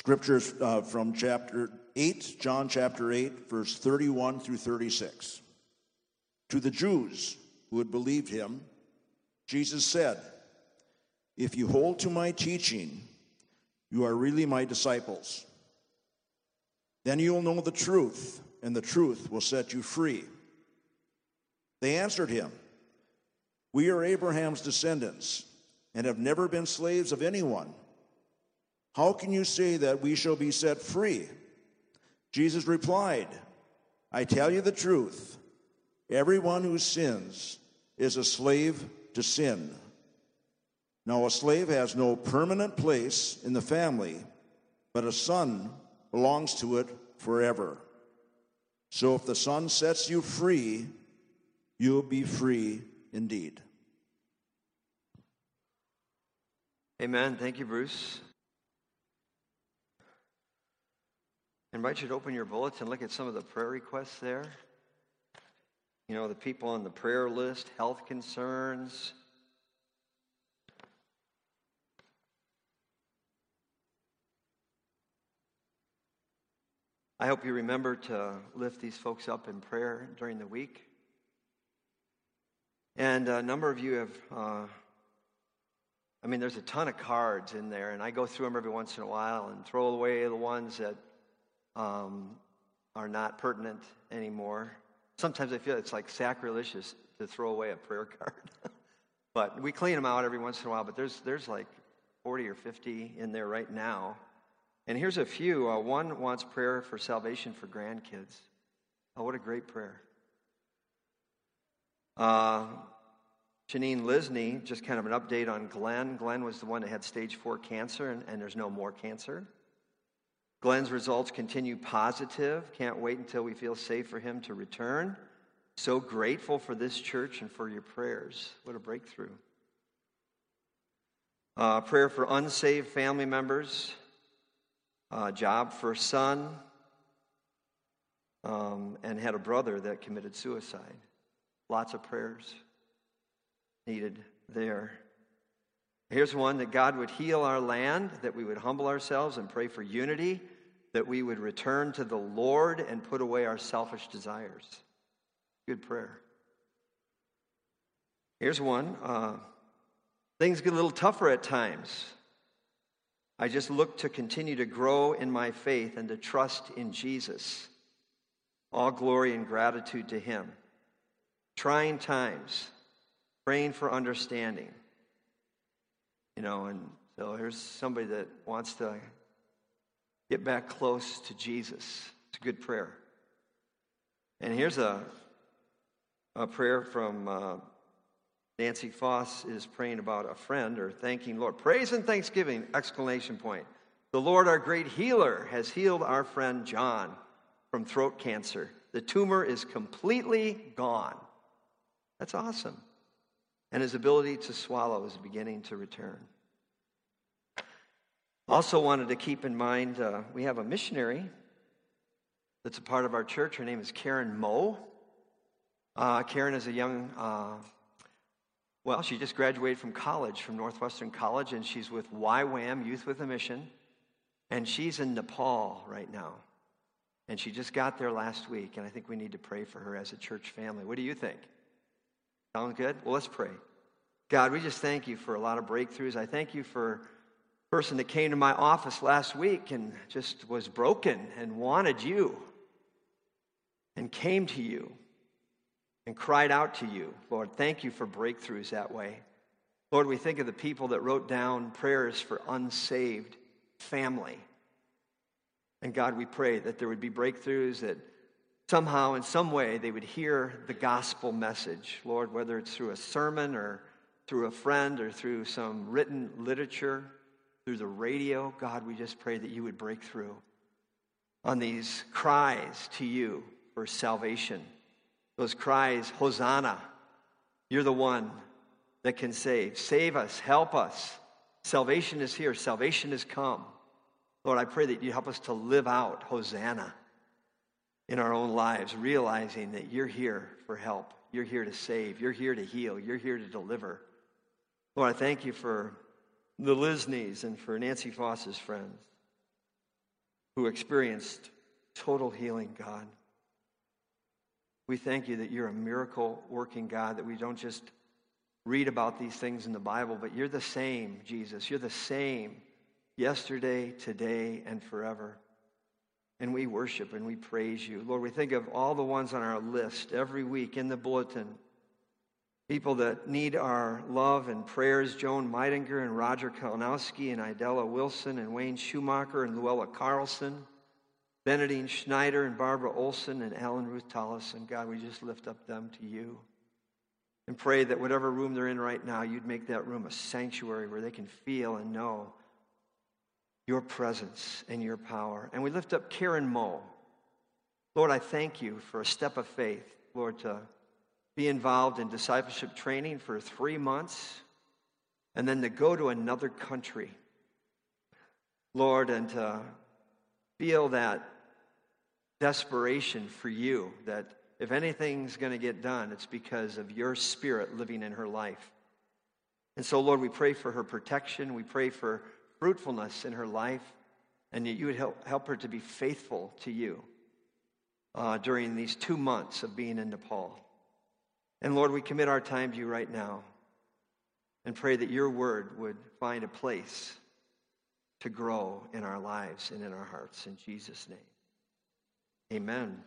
Scriptures uh, from chapter 8, John chapter 8, verse 31 through 36. To the Jews who had believed him, Jesus said, If you hold to my teaching, you are really my disciples. Then you will know the truth, and the truth will set you free. They answered him, We are Abraham's descendants and have never been slaves of anyone. How can you say that we shall be set free? Jesus replied, I tell you the truth. Everyone who sins is a slave to sin. Now, a slave has no permanent place in the family, but a son belongs to it forever. So if the Son sets you free, you'll be free indeed. Amen. Thank you, Bruce. I invite you to open your bullets and look at some of the prayer requests there. You know, the people on the prayer list, health concerns. I hope you remember to lift these folks up in prayer during the week. And a number of you have, uh, I mean, there's a ton of cards in there, and I go through them every once in a while and throw away the ones that um, are not pertinent anymore. Sometimes I feel it's like sacrilegious to throw away a prayer card. but we clean them out every once in a while, but there's, there's like 40 or 50 in there right now. And here's a few. Uh, one wants prayer for salvation for grandkids. Oh, what a great prayer. Uh, Janine Lisney, just kind of an update on Glenn. Glenn was the one that had stage four cancer, and, and there's no more cancer. Glenn's results continue positive. Can't wait until we feel safe for him to return. So grateful for this church and for your prayers. What a breakthrough. Uh, prayer for unsaved family members, uh, job for son, um, and had a brother that committed suicide. Lots of prayers needed there. Here's one that God would heal our land, that we would humble ourselves and pray for unity, that we would return to the Lord and put away our selfish desires. Good prayer. Here's one. Uh, things get a little tougher at times. I just look to continue to grow in my faith and to trust in Jesus. All glory and gratitude to Him. Trying times, praying for understanding. You know, and so here's somebody that wants to get back close to Jesus. It's a good prayer. And here's a, a prayer from uh, Nancy Foss is praying about a friend or thanking Lord. Praise and thanksgiving, exclamation point. The Lord, our great healer, has healed our friend John from throat cancer. The tumor is completely gone. That's awesome. And his ability to swallow is beginning to return. Also, wanted to keep in mind uh, we have a missionary that's a part of our church. Her name is Karen Moe. Uh, Karen is a young, uh, well, she just graduated from college, from Northwestern College, and she's with YWAM, Youth with a Mission. And she's in Nepal right now. And she just got there last week, and I think we need to pray for her as a church family. What do you think? Sound good? Well, let's pray. God, we just thank you for a lot of breakthroughs. I thank you for person that came to my office last week and just was broken and wanted you and came to you and cried out to you. Lord, thank you for breakthroughs that way. Lord, we think of the people that wrote down prayers for unsaved family. And God, we pray that there would be breakthroughs that somehow, in some way, they would hear the gospel message. Lord, whether it's through a sermon or through a friend or through some written literature through the radio. God, we just pray that you would break through on these cries to you for salvation. Those cries, Hosanna, you're the one that can save. Save us, help us. Salvation is here, salvation has come. Lord, I pray that you help us to live out Hosanna in our own lives, realizing that you're here for help. You're here to save. You're here to heal. You're here to deliver. Lord, I thank you for the Lisneys and for Nancy Foss's friends. who experienced total healing, God. We thank you that you're a miracle working God, that we don't just read about these things in the Bible, but you're the same, Jesus. You're the same yesterday, today, and forever. And we worship and we praise you. Lord, we think of all the ones on our list every week in the bulletin. People that need our love and prayers Joan Meidinger and Roger Kalinowski and Idella Wilson and Wayne Schumacher and Luella Carlson, Benedine Schneider and Barbara Olson and Alan Ruth Tollison. God, we just lift up them to you and pray that whatever room they're in right now, you'd make that room a sanctuary where they can feel and know your presence and your power. And we lift up Karen Moe. Lord, I thank you for a step of faith, Lord, to be involved in discipleship training for three months and then to go to another country, Lord, and to feel that desperation for you that if anything's going to get done, it's because of your spirit living in her life. And so, Lord, we pray for her protection. We pray for fruitfulness in her life, and that you would help, help her to be faithful to you uh, during these two months of being in Nepal. And Lord, we commit our time to you right now and pray that your word would find a place to grow in our lives and in our hearts. In Jesus' name, amen.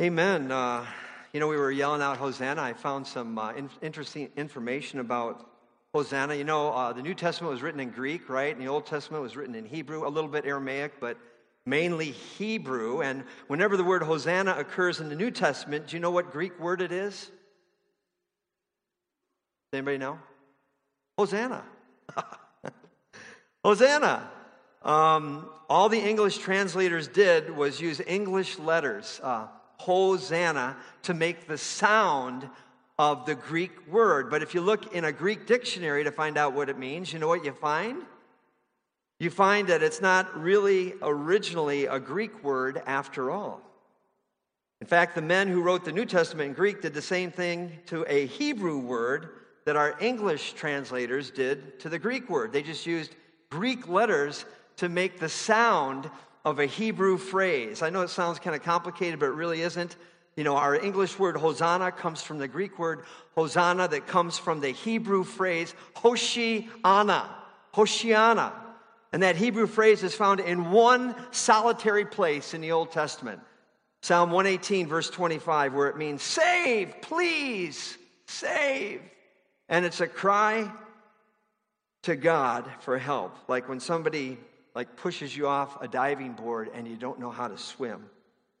Amen. Uh, you know, we were yelling out Hosanna. I found some uh, in- interesting information about Hosanna. You know, uh, the New Testament was written in Greek, right? And the Old Testament was written in Hebrew, a little bit Aramaic, but mainly Hebrew. And whenever the word Hosanna occurs in the New Testament, do you know what Greek word it is? Does anybody know? Hosanna. Hosanna. Um, all the English translators did was use English letters. Uh, Hosanna to make the sound of the Greek word. But if you look in a Greek dictionary to find out what it means, you know what you find? You find that it's not really originally a Greek word after all. In fact, the men who wrote the New Testament in Greek did the same thing to a Hebrew word that our English translators did to the Greek word. They just used Greek letters to make the sound of a Hebrew phrase. I know it sounds kind of complicated, but it really isn't. You know, our English word Hosanna comes from the Greek word Hosanna that comes from the Hebrew phrase Hoshiana. Hoshiana. And that Hebrew phrase is found in one solitary place in the Old Testament. Psalm 118, verse 25, where it means, Save, please, save. And it's a cry to God for help. Like when somebody like pushes you off a diving board and you don't know how to swim.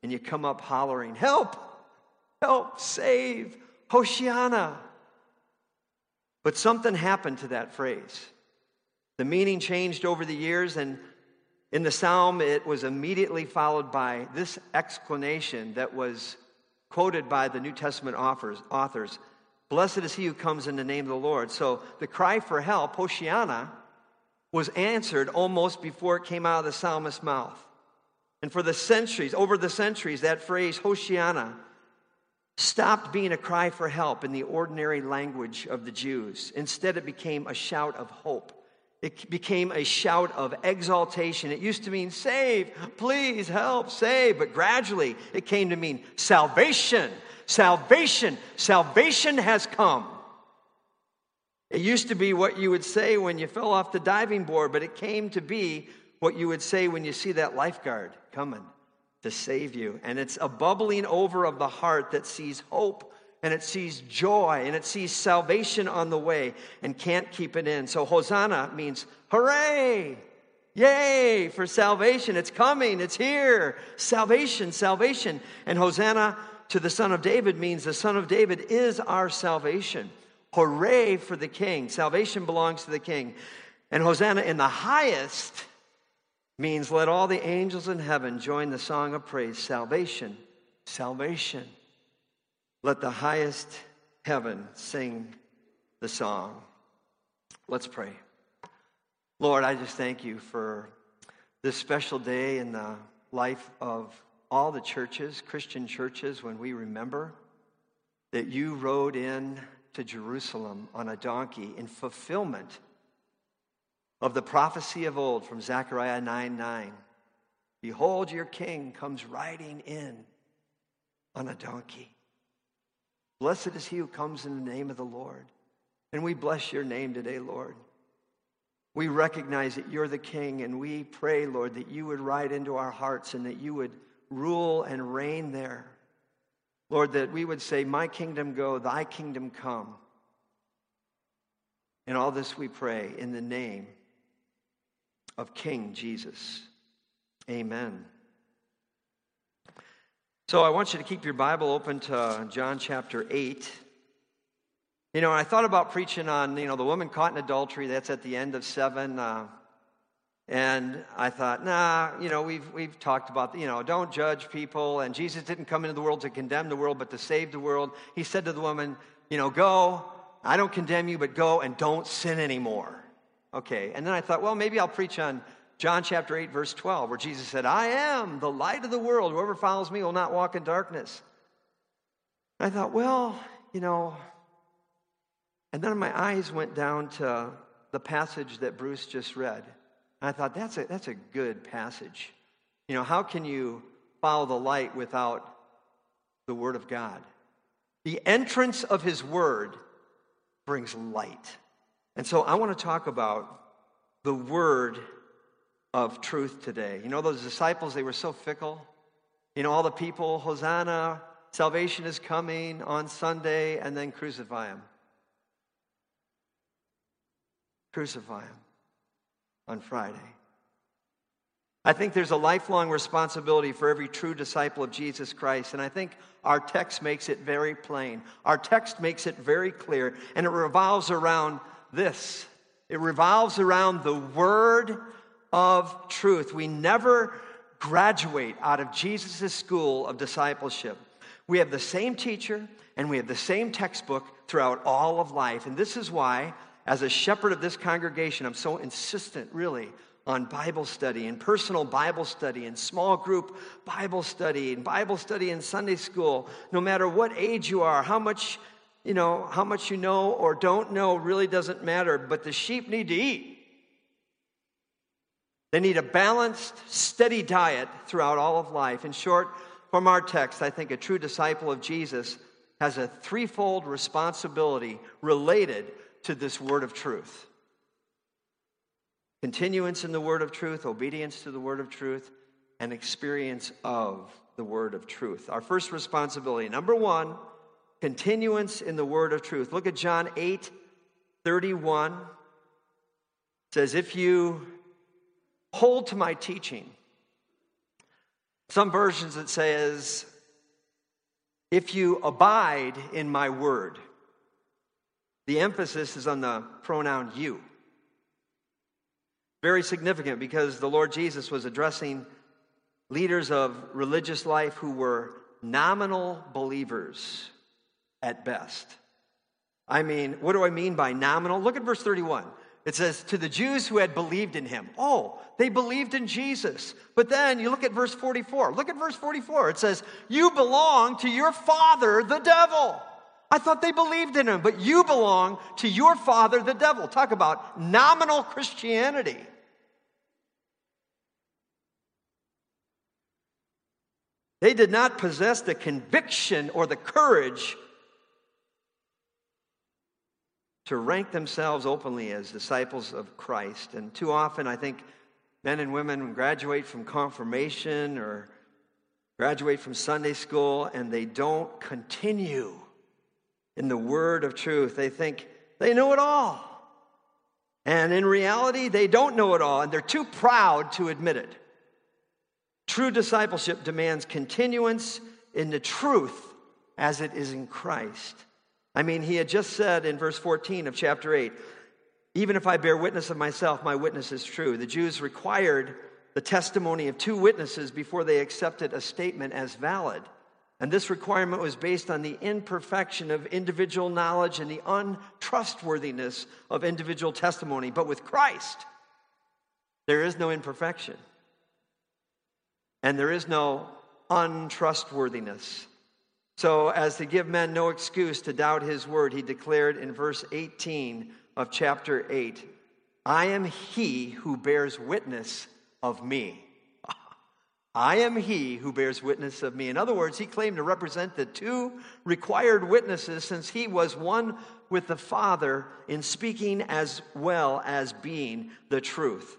And you come up hollering, Help! Help! Save! Hoshiana! But something happened to that phrase. The meaning changed over the years, and in the psalm, it was immediately followed by this explanation that was quoted by the New Testament authors, authors Blessed is he who comes in the name of the Lord. So the cry for help, Hoshiana, was answered almost before it came out of the psalmist's mouth. And for the centuries, over the centuries, that phrase, Hoshiana, stopped being a cry for help in the ordinary language of the Jews. Instead, it became a shout of hope. It became a shout of exaltation. It used to mean save, please help, save. But gradually, it came to mean salvation, salvation, salvation has come. It used to be what you would say when you fell off the diving board, but it came to be what you would say when you see that lifeguard coming to save you. And it's a bubbling over of the heart that sees hope and it sees joy and it sees salvation on the way and can't keep it in. So Hosanna means hooray! Yay for salvation. It's coming. It's here. Salvation, salvation. And Hosanna to the Son of David means the Son of David is our salvation. Hooray for the king. Salvation belongs to the king. And Hosanna in the highest means let all the angels in heaven join the song of praise. Salvation, salvation. Let the highest heaven sing the song. Let's pray. Lord, I just thank you for this special day in the life of all the churches, Christian churches, when we remember that you rode in to Jerusalem on a donkey in fulfillment of the prophecy of old from Zechariah 9 9. Behold, your king comes riding in on a donkey. Blessed is he who comes in the name of the Lord. And we bless your name today, Lord. We recognize that you're the king, and we pray, Lord, that you would ride into our hearts and that you would rule and reign there. Lord, that we would say, My kingdom go, thy kingdom come. In all this we pray in the name of King Jesus. Amen. So I want you to keep your Bible open to John chapter 8. You know, I thought about preaching on, you know, the woman caught in adultery. That's at the end of 7. Uh, and I thought, nah, you know, we've, we've talked about, you know, don't judge people. And Jesus didn't come into the world to condemn the world, but to save the world. He said to the woman, you know, go. I don't condemn you, but go and don't sin anymore. Okay. And then I thought, well, maybe I'll preach on John chapter 8, verse 12, where Jesus said, I am the light of the world. Whoever follows me will not walk in darkness. I thought, well, you know, and then my eyes went down to the passage that Bruce just read. And I thought, that's a, that's a good passage. You know, how can you follow the light without the Word of God? The entrance of His Word brings light. And so I want to talk about the Word of truth today. You know, those disciples, they were so fickle. You know, all the people, Hosanna, salvation is coming on Sunday, and then crucify him. Crucify him on Friday. I think there's a lifelong responsibility for every true disciple of Jesus Christ, and I think our text makes it very plain. Our text makes it very clear, and it revolves around this it revolves around the Word of truth. We never graduate out of Jesus' school of discipleship. We have the same teacher and we have the same textbook throughout all of life. And this is why as a shepherd of this congregation, I'm so insistent, really, on Bible study and personal Bible study and small group Bible study and Bible study in Sunday school. No matter what age you are, how much you know, how much you know or don't know really doesn't matter, but the sheep need to eat. They need a balanced, steady diet throughout all of life. In short, from our text, I think a true disciple of Jesus has a threefold responsibility related to this word of truth continuance in the word of truth, obedience to the word of truth, and experience of the word of truth. Our first responsibility, number one, continuance in the word of truth. Look at John 8 31. It says, If you hold to my teaching, some versions it says, If you abide in my word. The emphasis is on the pronoun you. Very significant because the Lord Jesus was addressing leaders of religious life who were nominal believers at best. I mean, what do I mean by nominal? Look at verse 31. It says, To the Jews who had believed in him. Oh, they believed in Jesus. But then you look at verse 44. Look at verse 44. It says, You belong to your father, the devil. I thought they believed in him, but you belong to your father, the devil. Talk about nominal Christianity. They did not possess the conviction or the courage to rank themselves openly as disciples of Christ. And too often, I think men and women graduate from confirmation or graduate from Sunday school and they don't continue in the word of truth. They think they know it all. And in reality, they don't know it all, and they're too proud to admit it. True discipleship demands continuance in the truth as it is in Christ. I mean, he had just said in verse 14 of chapter 8, even if I bear witness of myself, my witness is true. The Jews required the testimony of two witnesses before they accepted a statement as valid. And this requirement was based on the imperfection of individual knowledge and the untrustworthiness of individual testimony. But with Christ, there is no imperfection. And there is no untrustworthiness. So, as to give men no excuse to doubt his word, he declared in verse 18 of chapter 8 I am he who bears witness of me. I am he who bears witness of me. In other words, he claimed to represent the two required witnesses since he was one with the Father in speaking as well as being the truth.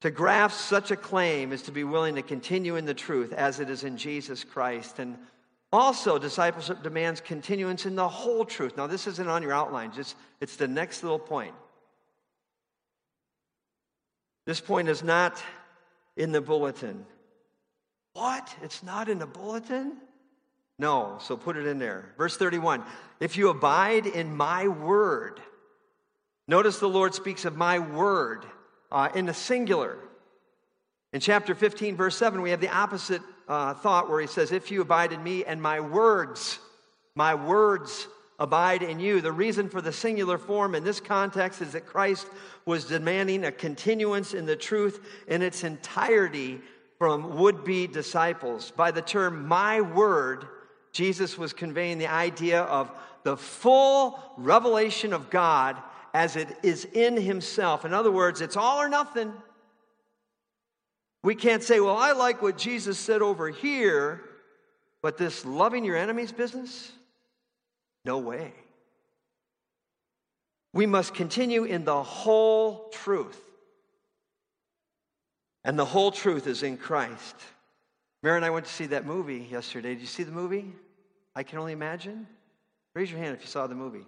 To grasp such a claim is to be willing to continue in the truth as it is in Jesus Christ. And also, discipleship demands continuance in the whole truth. Now, this isn't on your outline, just it's the next little point. This point is not in the bulletin. What? It's not in the bulletin? No, so put it in there. Verse 31 If you abide in my word, notice the Lord speaks of my word uh, in the singular. In chapter 15, verse 7, we have the opposite uh, thought where he says, If you abide in me and my words, my words abide in you. The reason for the singular form in this context is that Christ was demanding a continuance in the truth in its entirety from would be disciples. By the term my word, Jesus was conveying the idea of the full revelation of God as it is in himself. In other words, it's all or nothing. We can't say, well, I like what Jesus said over here, but this loving your enemies business? No way. We must continue in the whole truth. And the whole truth is in Christ. Mary and I went to see that movie yesterday. Did you see the movie? I can only imagine. Raise your hand if you saw the movie.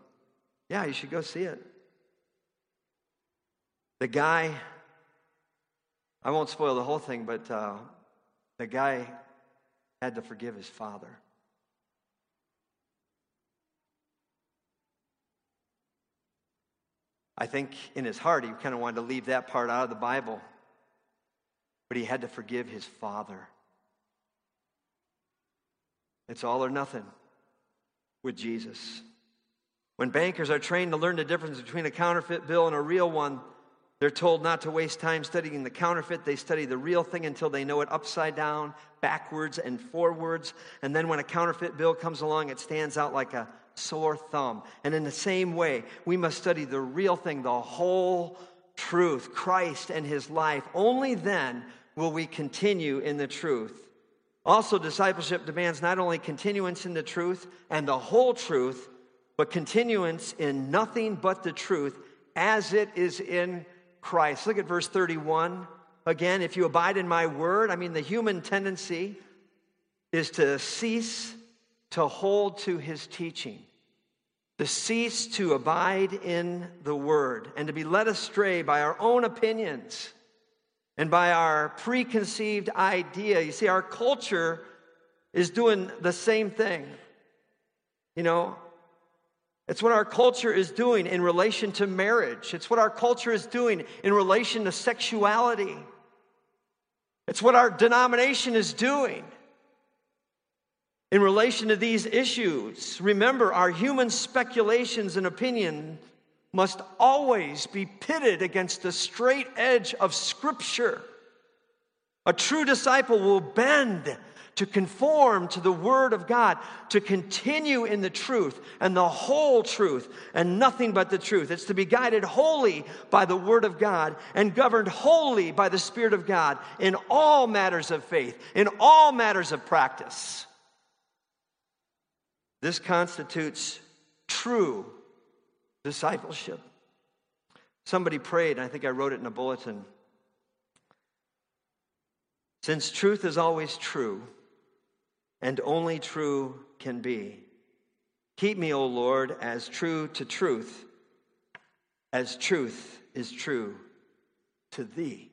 Yeah, you should go see it. The guy, I won't spoil the whole thing, but uh, the guy had to forgive his father. I think in his heart he kind of wanted to leave that part out of the Bible, but he had to forgive his father. It's all or nothing with Jesus. When bankers are trained to learn the difference between a counterfeit bill and a real one, they're told not to waste time studying the counterfeit. They study the real thing until they know it upside down, backwards, and forwards. And then when a counterfeit bill comes along, it stands out like a sore thumb. And in the same way, we must study the real thing, the whole truth, Christ and his life. Only then will we continue in the truth. Also, discipleship demands not only continuance in the truth and the whole truth, but continuance in nothing but the truth as it is in Christ. Look at verse 31. Again, if you abide in my word, I mean, the human tendency is to cease to hold to his teaching, to cease to abide in the word, and to be led astray by our own opinions and by our preconceived idea. You see, our culture is doing the same thing. You know, it's what our culture is doing in relation to marriage. It's what our culture is doing in relation to sexuality. It's what our denomination is doing in relation to these issues. Remember, our human speculations and opinion must always be pitted against the straight edge of Scripture. A true disciple will bend to conform to the Word of God, to continue in the truth and the whole truth and nothing but the truth. It's to be guided wholly by the Word of God and governed wholly by the Spirit of God in all matters of faith, in all matters of practice. This constitutes true discipleship. Somebody prayed, and I think I wrote it in a bulletin. Since truth is always true, and only true can be, keep me, O Lord, as true to truth, as truth is true to thee.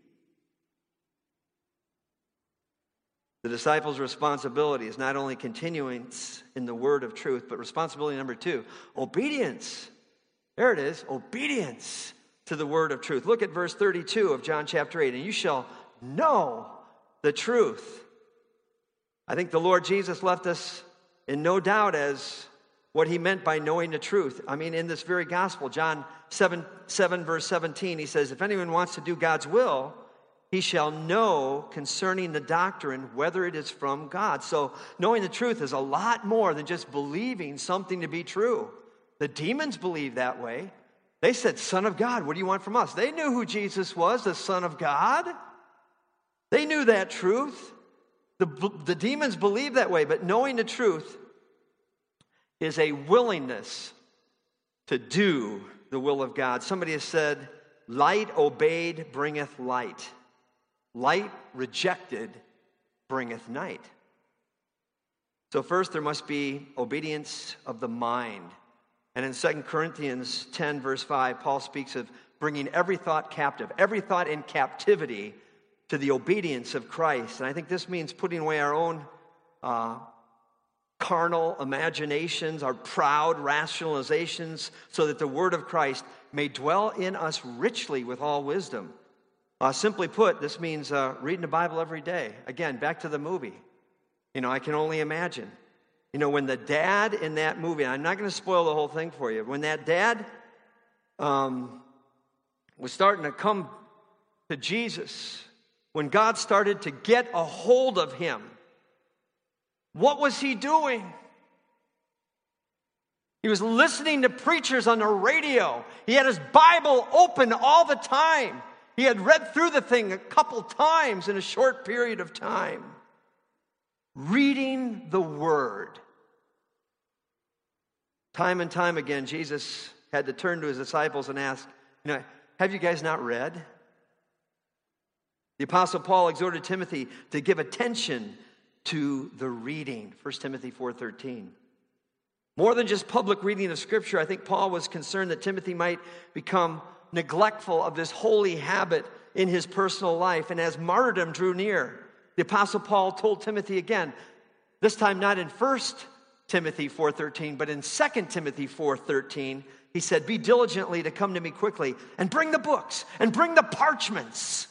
The disciples' responsibility is not only continuance in the word of truth, but responsibility number two obedience there it is obedience to the word of truth. Look at verse 32 of John chapter 8. And you shall know the truth. I think the Lord Jesus left us in no doubt as what he meant by knowing the truth. I mean, in this very gospel, John 7, 7 verse 17, he says, If anyone wants to do God's will, he shall know concerning the doctrine whether it is from God. So, knowing the truth is a lot more than just believing something to be true. The demons believe that way. They said, Son of God, what do you want from us? They knew who Jesus was, the Son of God. They knew that truth. The, the demons believe that way, but knowing the truth is a willingness to do the will of God. Somebody has said, Light obeyed bringeth light, light rejected bringeth night. So, first, there must be obedience of the mind. And in 2 Corinthians 10, verse 5, Paul speaks of bringing every thought captive, every thought in captivity to the obedience of Christ. And I think this means putting away our own uh, carnal imaginations, our proud rationalizations, so that the word of Christ may dwell in us richly with all wisdom. Uh, simply put, this means uh, reading the Bible every day. Again, back to the movie. You know, I can only imagine. You know, when the dad in that movie, I'm not going to spoil the whole thing for you, when that dad um, was starting to come to Jesus, when God started to get a hold of him, what was he doing? He was listening to preachers on the radio. He had his Bible open all the time. He had read through the thing a couple times in a short period of time. Reading the Word. Time and time again, Jesus had to turn to his disciples and ask, you know, have you guys not read? The Apostle Paul exhorted Timothy to give attention to the reading 1 timothy 4.13 more than just public reading of scripture i think paul was concerned that timothy might become neglectful of this holy habit in his personal life and as martyrdom drew near the apostle paul told timothy again this time not in 1 timothy 4.13 but in 2 timothy 4.13 he said be diligently to come to me quickly and bring the books and bring the parchments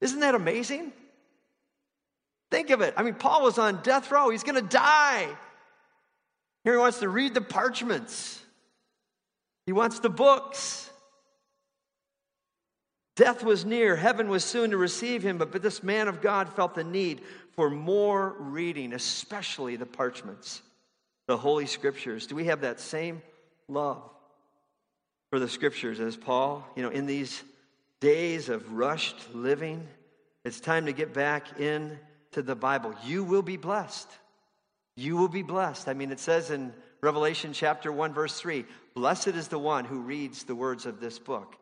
isn't that amazing Think of it. I mean, Paul was on death row, he's going to die. Here he wants to read the parchments, he wants the books. Death was near, heaven was soon to receive him, but, but this man of God felt the need for more reading, especially the parchments, the Holy Scriptures. Do we have that same love for the Scriptures as Paul? You know, in these days of rushed living, it's time to get back in to the Bible, you will be blessed. You will be blessed. I mean, it says in Revelation chapter 1, verse 3 Blessed is the one who reads the words of this book.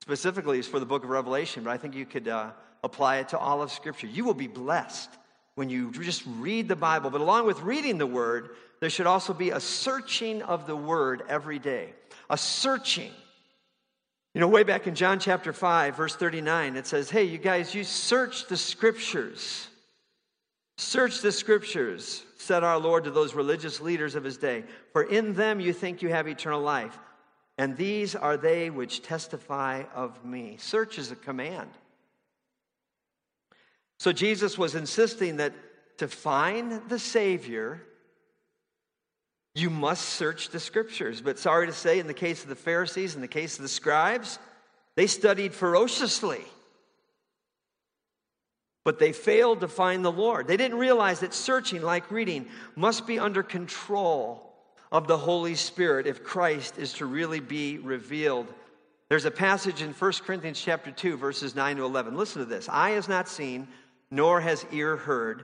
Specifically, it's for the book of Revelation, but I think you could uh, apply it to all of Scripture. You will be blessed when you just read the Bible. But along with reading the Word, there should also be a searching of the Word every day. A searching. You know, way back in John chapter 5, verse 39, it says, Hey, you guys, you search the Scriptures Search the scriptures, said our Lord to those religious leaders of his day, for in them you think you have eternal life, and these are they which testify of me. Search is a command. So Jesus was insisting that to find the Savior, you must search the scriptures. But sorry to say, in the case of the Pharisees, in the case of the scribes, they studied ferociously but they failed to find the Lord. They didn't realize that searching, like reading, must be under control of the Holy Spirit if Christ is to really be revealed. There's a passage in 1 Corinthians chapter 2 verses 9 to 11. Listen to this. Eye has not seen, nor has ear heard,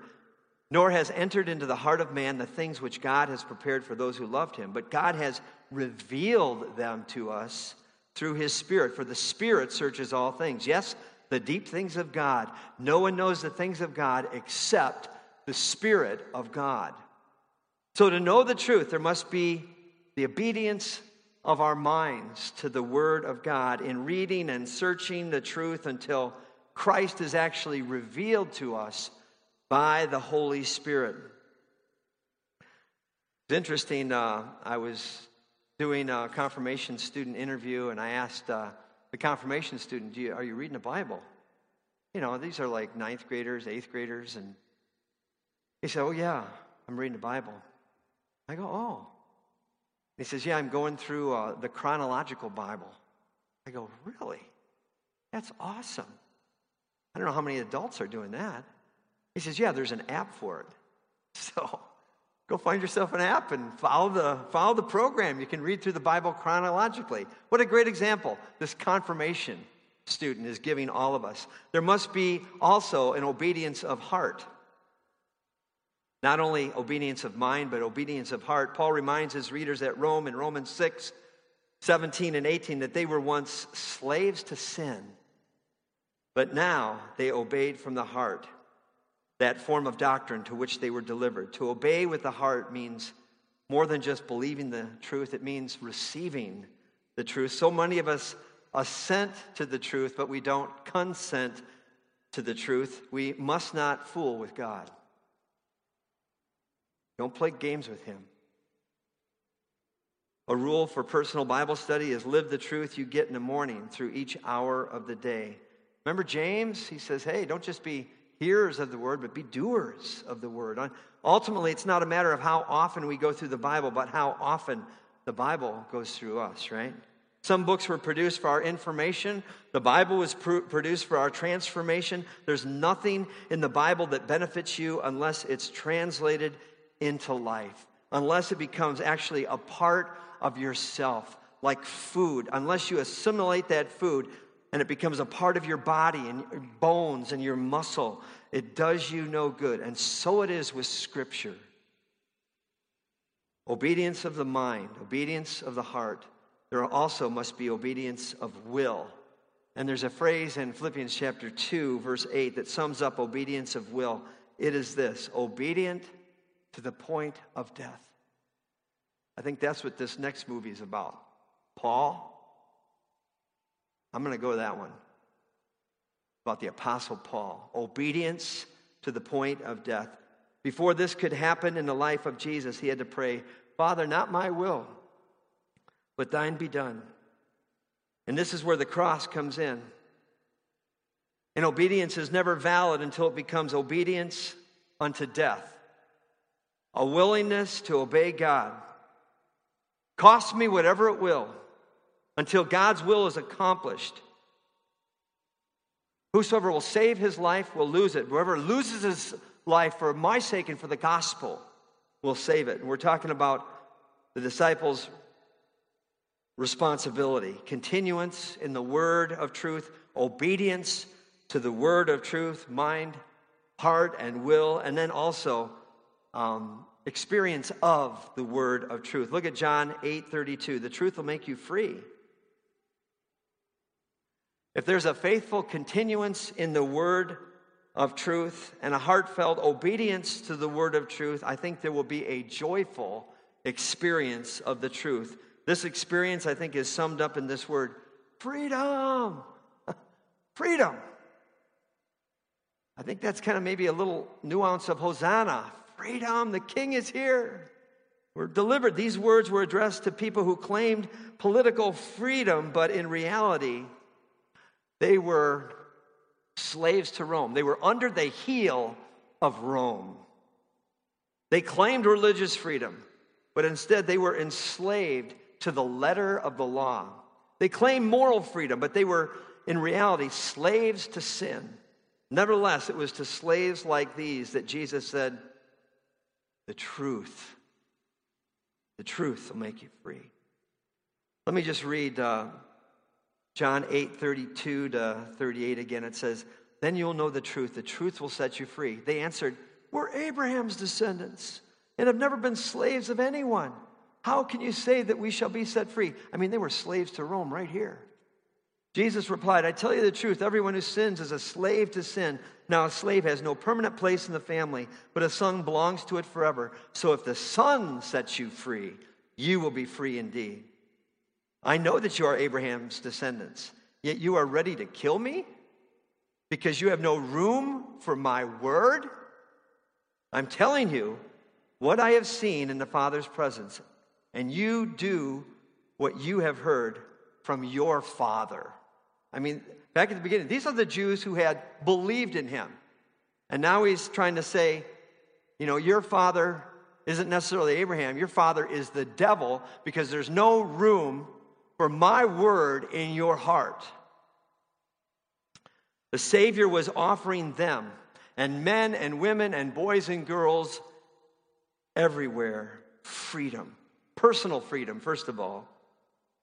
nor has entered into the heart of man the things which God has prepared for those who loved him, but God has revealed them to us through his spirit, for the spirit searches all things. Yes, the deep things of God. No one knows the things of God except the Spirit of God. So, to know the truth, there must be the obedience of our minds to the Word of God in reading and searching the truth until Christ is actually revealed to us by the Holy Spirit. It's interesting. Uh, I was doing a confirmation student interview, and I asked uh, the confirmation student, you, Are you reading the Bible? You know, these are like ninth graders, eighth graders. And he said, Oh, yeah, I'm reading the Bible. I go, Oh. He says, Yeah, I'm going through uh, the chronological Bible. I go, Really? That's awesome. I don't know how many adults are doing that. He says, Yeah, there's an app for it. So Go find yourself an app and follow the, follow the program. You can read through the Bible chronologically. What a great example this confirmation student is giving all of us. There must be also an obedience of heart. Not only obedience of mind, but obedience of heart. Paul reminds his readers at Rome in Romans 6 17 and 18 that they were once slaves to sin, but now they obeyed from the heart that form of doctrine to which they were delivered. To obey with the heart means more than just believing the truth, it means receiving the truth. So many of us assent to the truth, but we don't consent to the truth. We must not fool with God. Don't play games with Him. A rule for personal Bible study is live the truth you get in the morning through each hour of the day. Remember James? He says, hey, don't just be hearers of the word, but be doers of the word. Uh, ultimately, it's not a matter of how often we go through the Bible, but how often the Bible goes through us, right? Some books were produced for our information. The Bible was pr- produced for our transformation. There's nothing in the Bible that benefits you unless it's translated into life, unless it becomes actually a part of yourself, like food, unless you assimilate that food and it becomes a part of your body and your bones and your muscle. It does you no good. And so it is with Scripture. Obedience of the mind, obedience of the heart. There also must be obedience of will. And there's a phrase in Philippians chapter 2, verse 8, that sums up obedience of will. It is this obedient to the point of death. I think that's what this next movie is about. Paul, I'm going to go to that one about the Apostle Paul. Obedience to the point of death. Before this could happen in the life of Jesus, he had to pray, Father, not my will, but thine be done. And this is where the cross comes in. And obedience is never valid until it becomes obedience unto death. A willingness to obey God. Cost me whatever it will until God's will is accomplished. Whosoever will save his life will lose it. Whoever loses his life for my sake and for the gospel will save it. And we're talking about the disciples' responsibility, continuance in the word of truth, obedience to the word of truth, mind, heart, and will, and then also um, experience of the word of truth. Look at John 8 32. The truth will make you free. If there's a faithful continuance in the word of truth and a heartfelt obedience to the word of truth, I think there will be a joyful experience of the truth. This experience, I think, is summed up in this word freedom. freedom. I think that's kind of maybe a little nuance of Hosanna. Freedom, the king is here. We're delivered. These words were addressed to people who claimed political freedom, but in reality, they were slaves to Rome. They were under the heel of Rome. They claimed religious freedom, but instead they were enslaved to the letter of the law. They claimed moral freedom, but they were in reality slaves to sin. Nevertheless, it was to slaves like these that Jesus said, The truth, the truth will make you free. Let me just read uh, John 8, 32 to 38 again, it says, Then you'll know the truth. The truth will set you free. They answered, We're Abraham's descendants and have never been slaves of anyone. How can you say that we shall be set free? I mean, they were slaves to Rome right here. Jesus replied, I tell you the truth, everyone who sins is a slave to sin. Now, a slave has no permanent place in the family, but a son belongs to it forever. So if the son sets you free, you will be free indeed. I know that you are Abraham's descendants, yet you are ready to kill me because you have no room for my word? I'm telling you what I have seen in the Father's presence, and you do what you have heard from your Father. I mean, back at the beginning, these are the Jews who had believed in him. And now he's trying to say, you know, your father isn't necessarily Abraham, your father is the devil because there's no room for my word in your heart. The Savior was offering them, and men and women and boys and girls everywhere freedom. Personal freedom, first of all.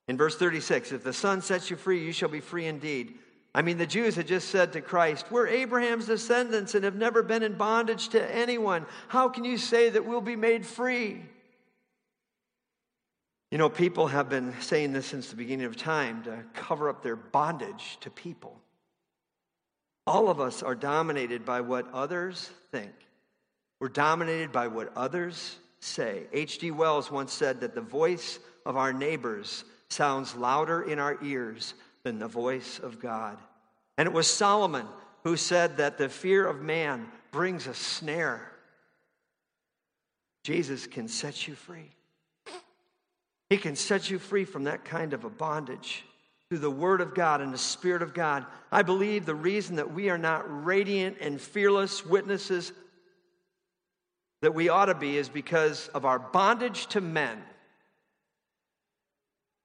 In verse 36, if the Son sets you free, you shall be free indeed. I mean, the Jews had just said to Christ, We're Abraham's descendants and have never been in bondage to anyone. How can you say that we'll be made free? You know, people have been saying this since the beginning of time to cover up their bondage to people. All of us are dominated by what others think. We're dominated by what others say. H.G. Wells once said that the voice of our neighbors sounds louder in our ears than the voice of God. And it was Solomon who said that the fear of man brings a snare. Jesus can set you free. He can set you free from that kind of a bondage through the Word of God and the Spirit of God. I believe the reason that we are not radiant and fearless witnesses that we ought to be is because of our bondage to men.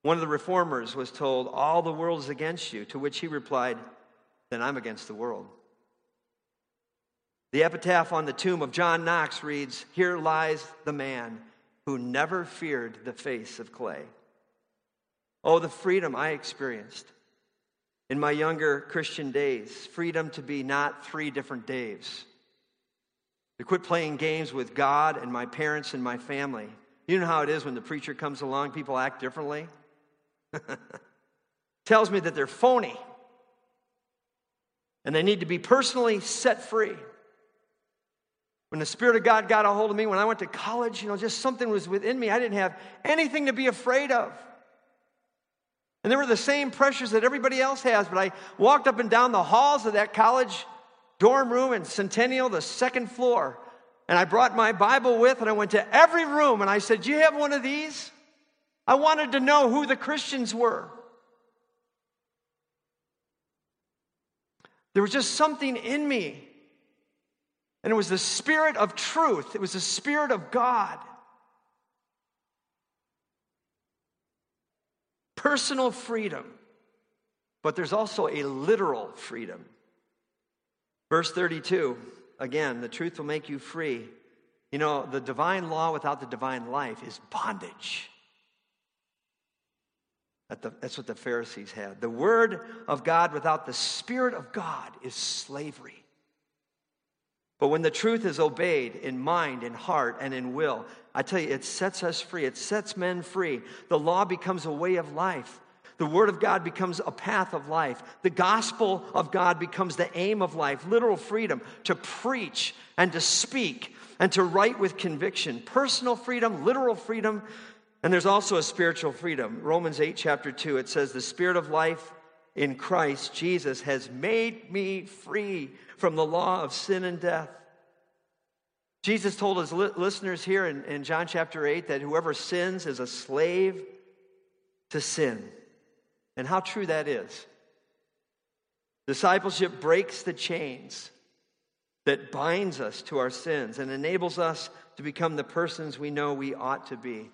One of the reformers was told, All the world is against you, to which he replied, Then I'm against the world. The epitaph on the tomb of John Knox reads, Here lies the man who never feared the face of clay. Oh, the freedom I experienced in my younger Christian days freedom to be not three different Daves, to quit playing games with God and my parents and my family. You know how it is when the preacher comes along, people act differently. tells me that they're phony and they need to be personally set free. When the Spirit of God got a hold of me, when I went to college, you know, just something was within me. I didn't have anything to be afraid of. And there were the same pressures that everybody else has, but I walked up and down the halls of that college dorm room in Centennial, the second floor, and I brought my Bible with, and I went to every room, and I said, Do you have one of these? I wanted to know who the Christians were. There was just something in me. And it was the spirit of truth, it was the spirit of God. Personal freedom, but there's also a literal freedom. Verse 32 again, the truth will make you free. You know, the divine law without the divine life is bondage. That's what the Pharisees had. The Word of God without the Spirit of God is slavery. But when the truth is obeyed in mind, in heart, and in will, I tell you, it sets us free. It sets men free. The law becomes a way of life. The Word of God becomes a path of life. The gospel of God becomes the aim of life, literal freedom to preach and to speak and to write with conviction. Personal freedom, literal freedom, and there's also a spiritual freedom. Romans 8, chapter 2, it says, The Spirit of life in Christ Jesus has made me free from the law of sin and death. Jesus told his li- listeners here in, in John chapter 8 that whoever sins is a slave to sin. And how true that is. Discipleship breaks the chains that binds us to our sins and enables us to become the persons we know we ought to be.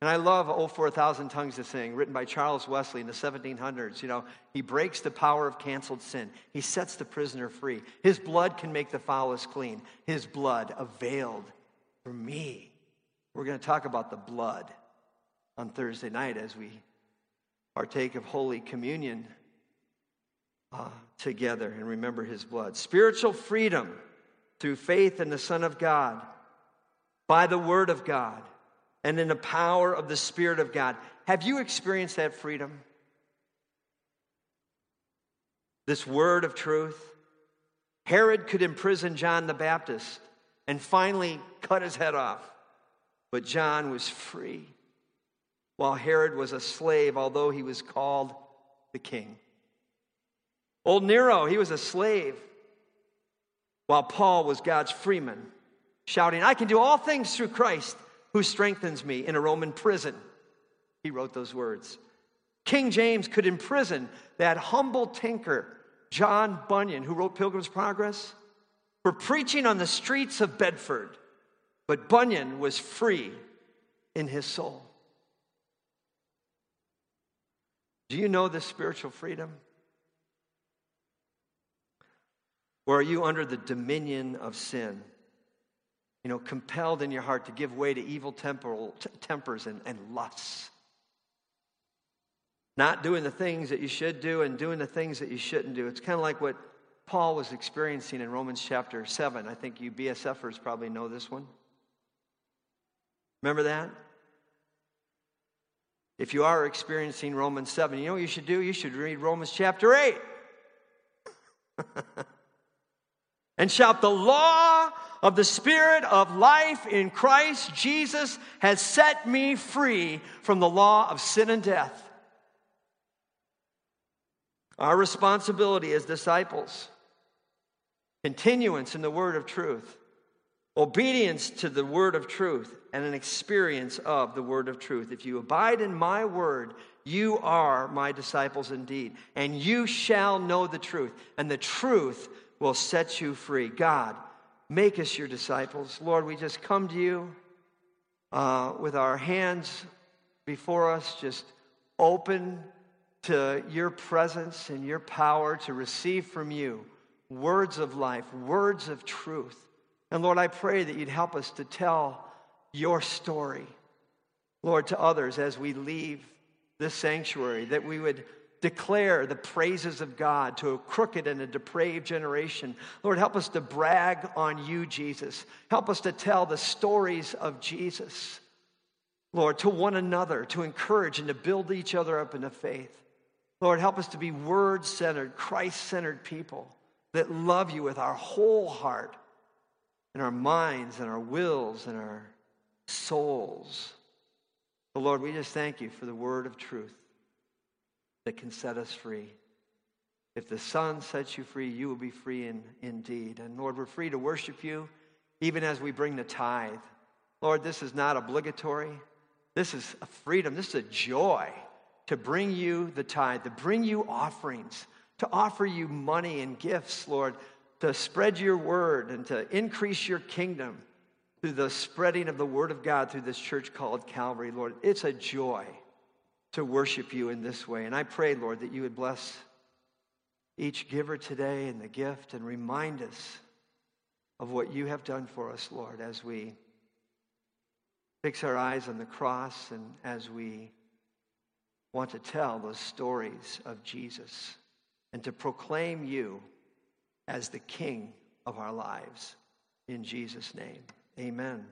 And I love Oh, for a Thousand Tongues to Sing, written by Charles Wesley in the 1700s. You know, he breaks the power of canceled sin, he sets the prisoner free. His blood can make the foulest clean. His blood availed for me. We're going to talk about the blood on Thursday night as we partake of Holy Communion uh, together and remember his blood. Spiritual freedom through faith in the Son of God, by the Word of God and in the power of the Spirit of God. Have you experienced that freedom? This word of truth? Herod could imprison John the Baptist and finally cut his head off, but John was free, while Herod was a slave, although he was called the king. Old Nero, he was a slave, while Paul was God's freeman, shouting, I can do all things through Christ who strengthens me in a Roman prison. He wrote those words. King James could imprison that humble tinker, John Bunyan, who wrote Pilgrim's Progress, for preaching on the streets of Bedford. But Bunyan was free in his soul. Do you know this spiritual freedom? Or are you under the dominion of sin? You know, compelled in your heart to give way to evil temporal, t- tempers and, and lusts. Not doing the things that you should do and doing the things that you shouldn't do. It's kind of like what Paul was experiencing in Romans chapter 7. I think you BSFers probably know this one. Remember that? If you are experiencing Romans 7, you know what you should do? You should read Romans chapter 8. and shout, The law of the Spirit of life in Christ Jesus has set me free from the law of sin and death. Our responsibility as disciples, continuance in the word of truth, obedience to the word of truth, and an experience of the word of truth. If you abide in my word, you are my disciples indeed, and you shall know the truth, and the truth will set you free. God, make us your disciples. Lord, we just come to you uh, with our hands before us, just open to your presence and your power to receive from you words of life, words of truth. And Lord, I pray that you'd help us to tell your story, Lord, to others as we leave this sanctuary, that we would declare the praises of God to a crooked and a depraved generation. Lord, help us to brag on you, Jesus. Help us to tell the stories of Jesus, Lord, to one another, to encourage and to build each other up in the faith. Lord, help us to be word centered, Christ centered people that love you with our whole heart and our minds and our wills and our souls. But Lord, we just thank you for the word of truth that can set us free. If the Son sets you free, you will be free in, indeed. And Lord, we're free to worship you even as we bring the tithe. Lord, this is not obligatory. This is a freedom. This is a joy to bring you the tithe, to bring you offerings, to offer you money and gifts, Lord, to spread your word and to increase your kingdom through the spreading of the word of God through this church called Calvary, Lord. It's a joy to worship you in this way. And I pray, Lord, that you would bless each giver today and the gift and remind us of what you have done for us, Lord, as we fix our eyes on the cross and as we want to tell those stories of Jesus and to proclaim you as the King of our lives. In Jesus' name, amen.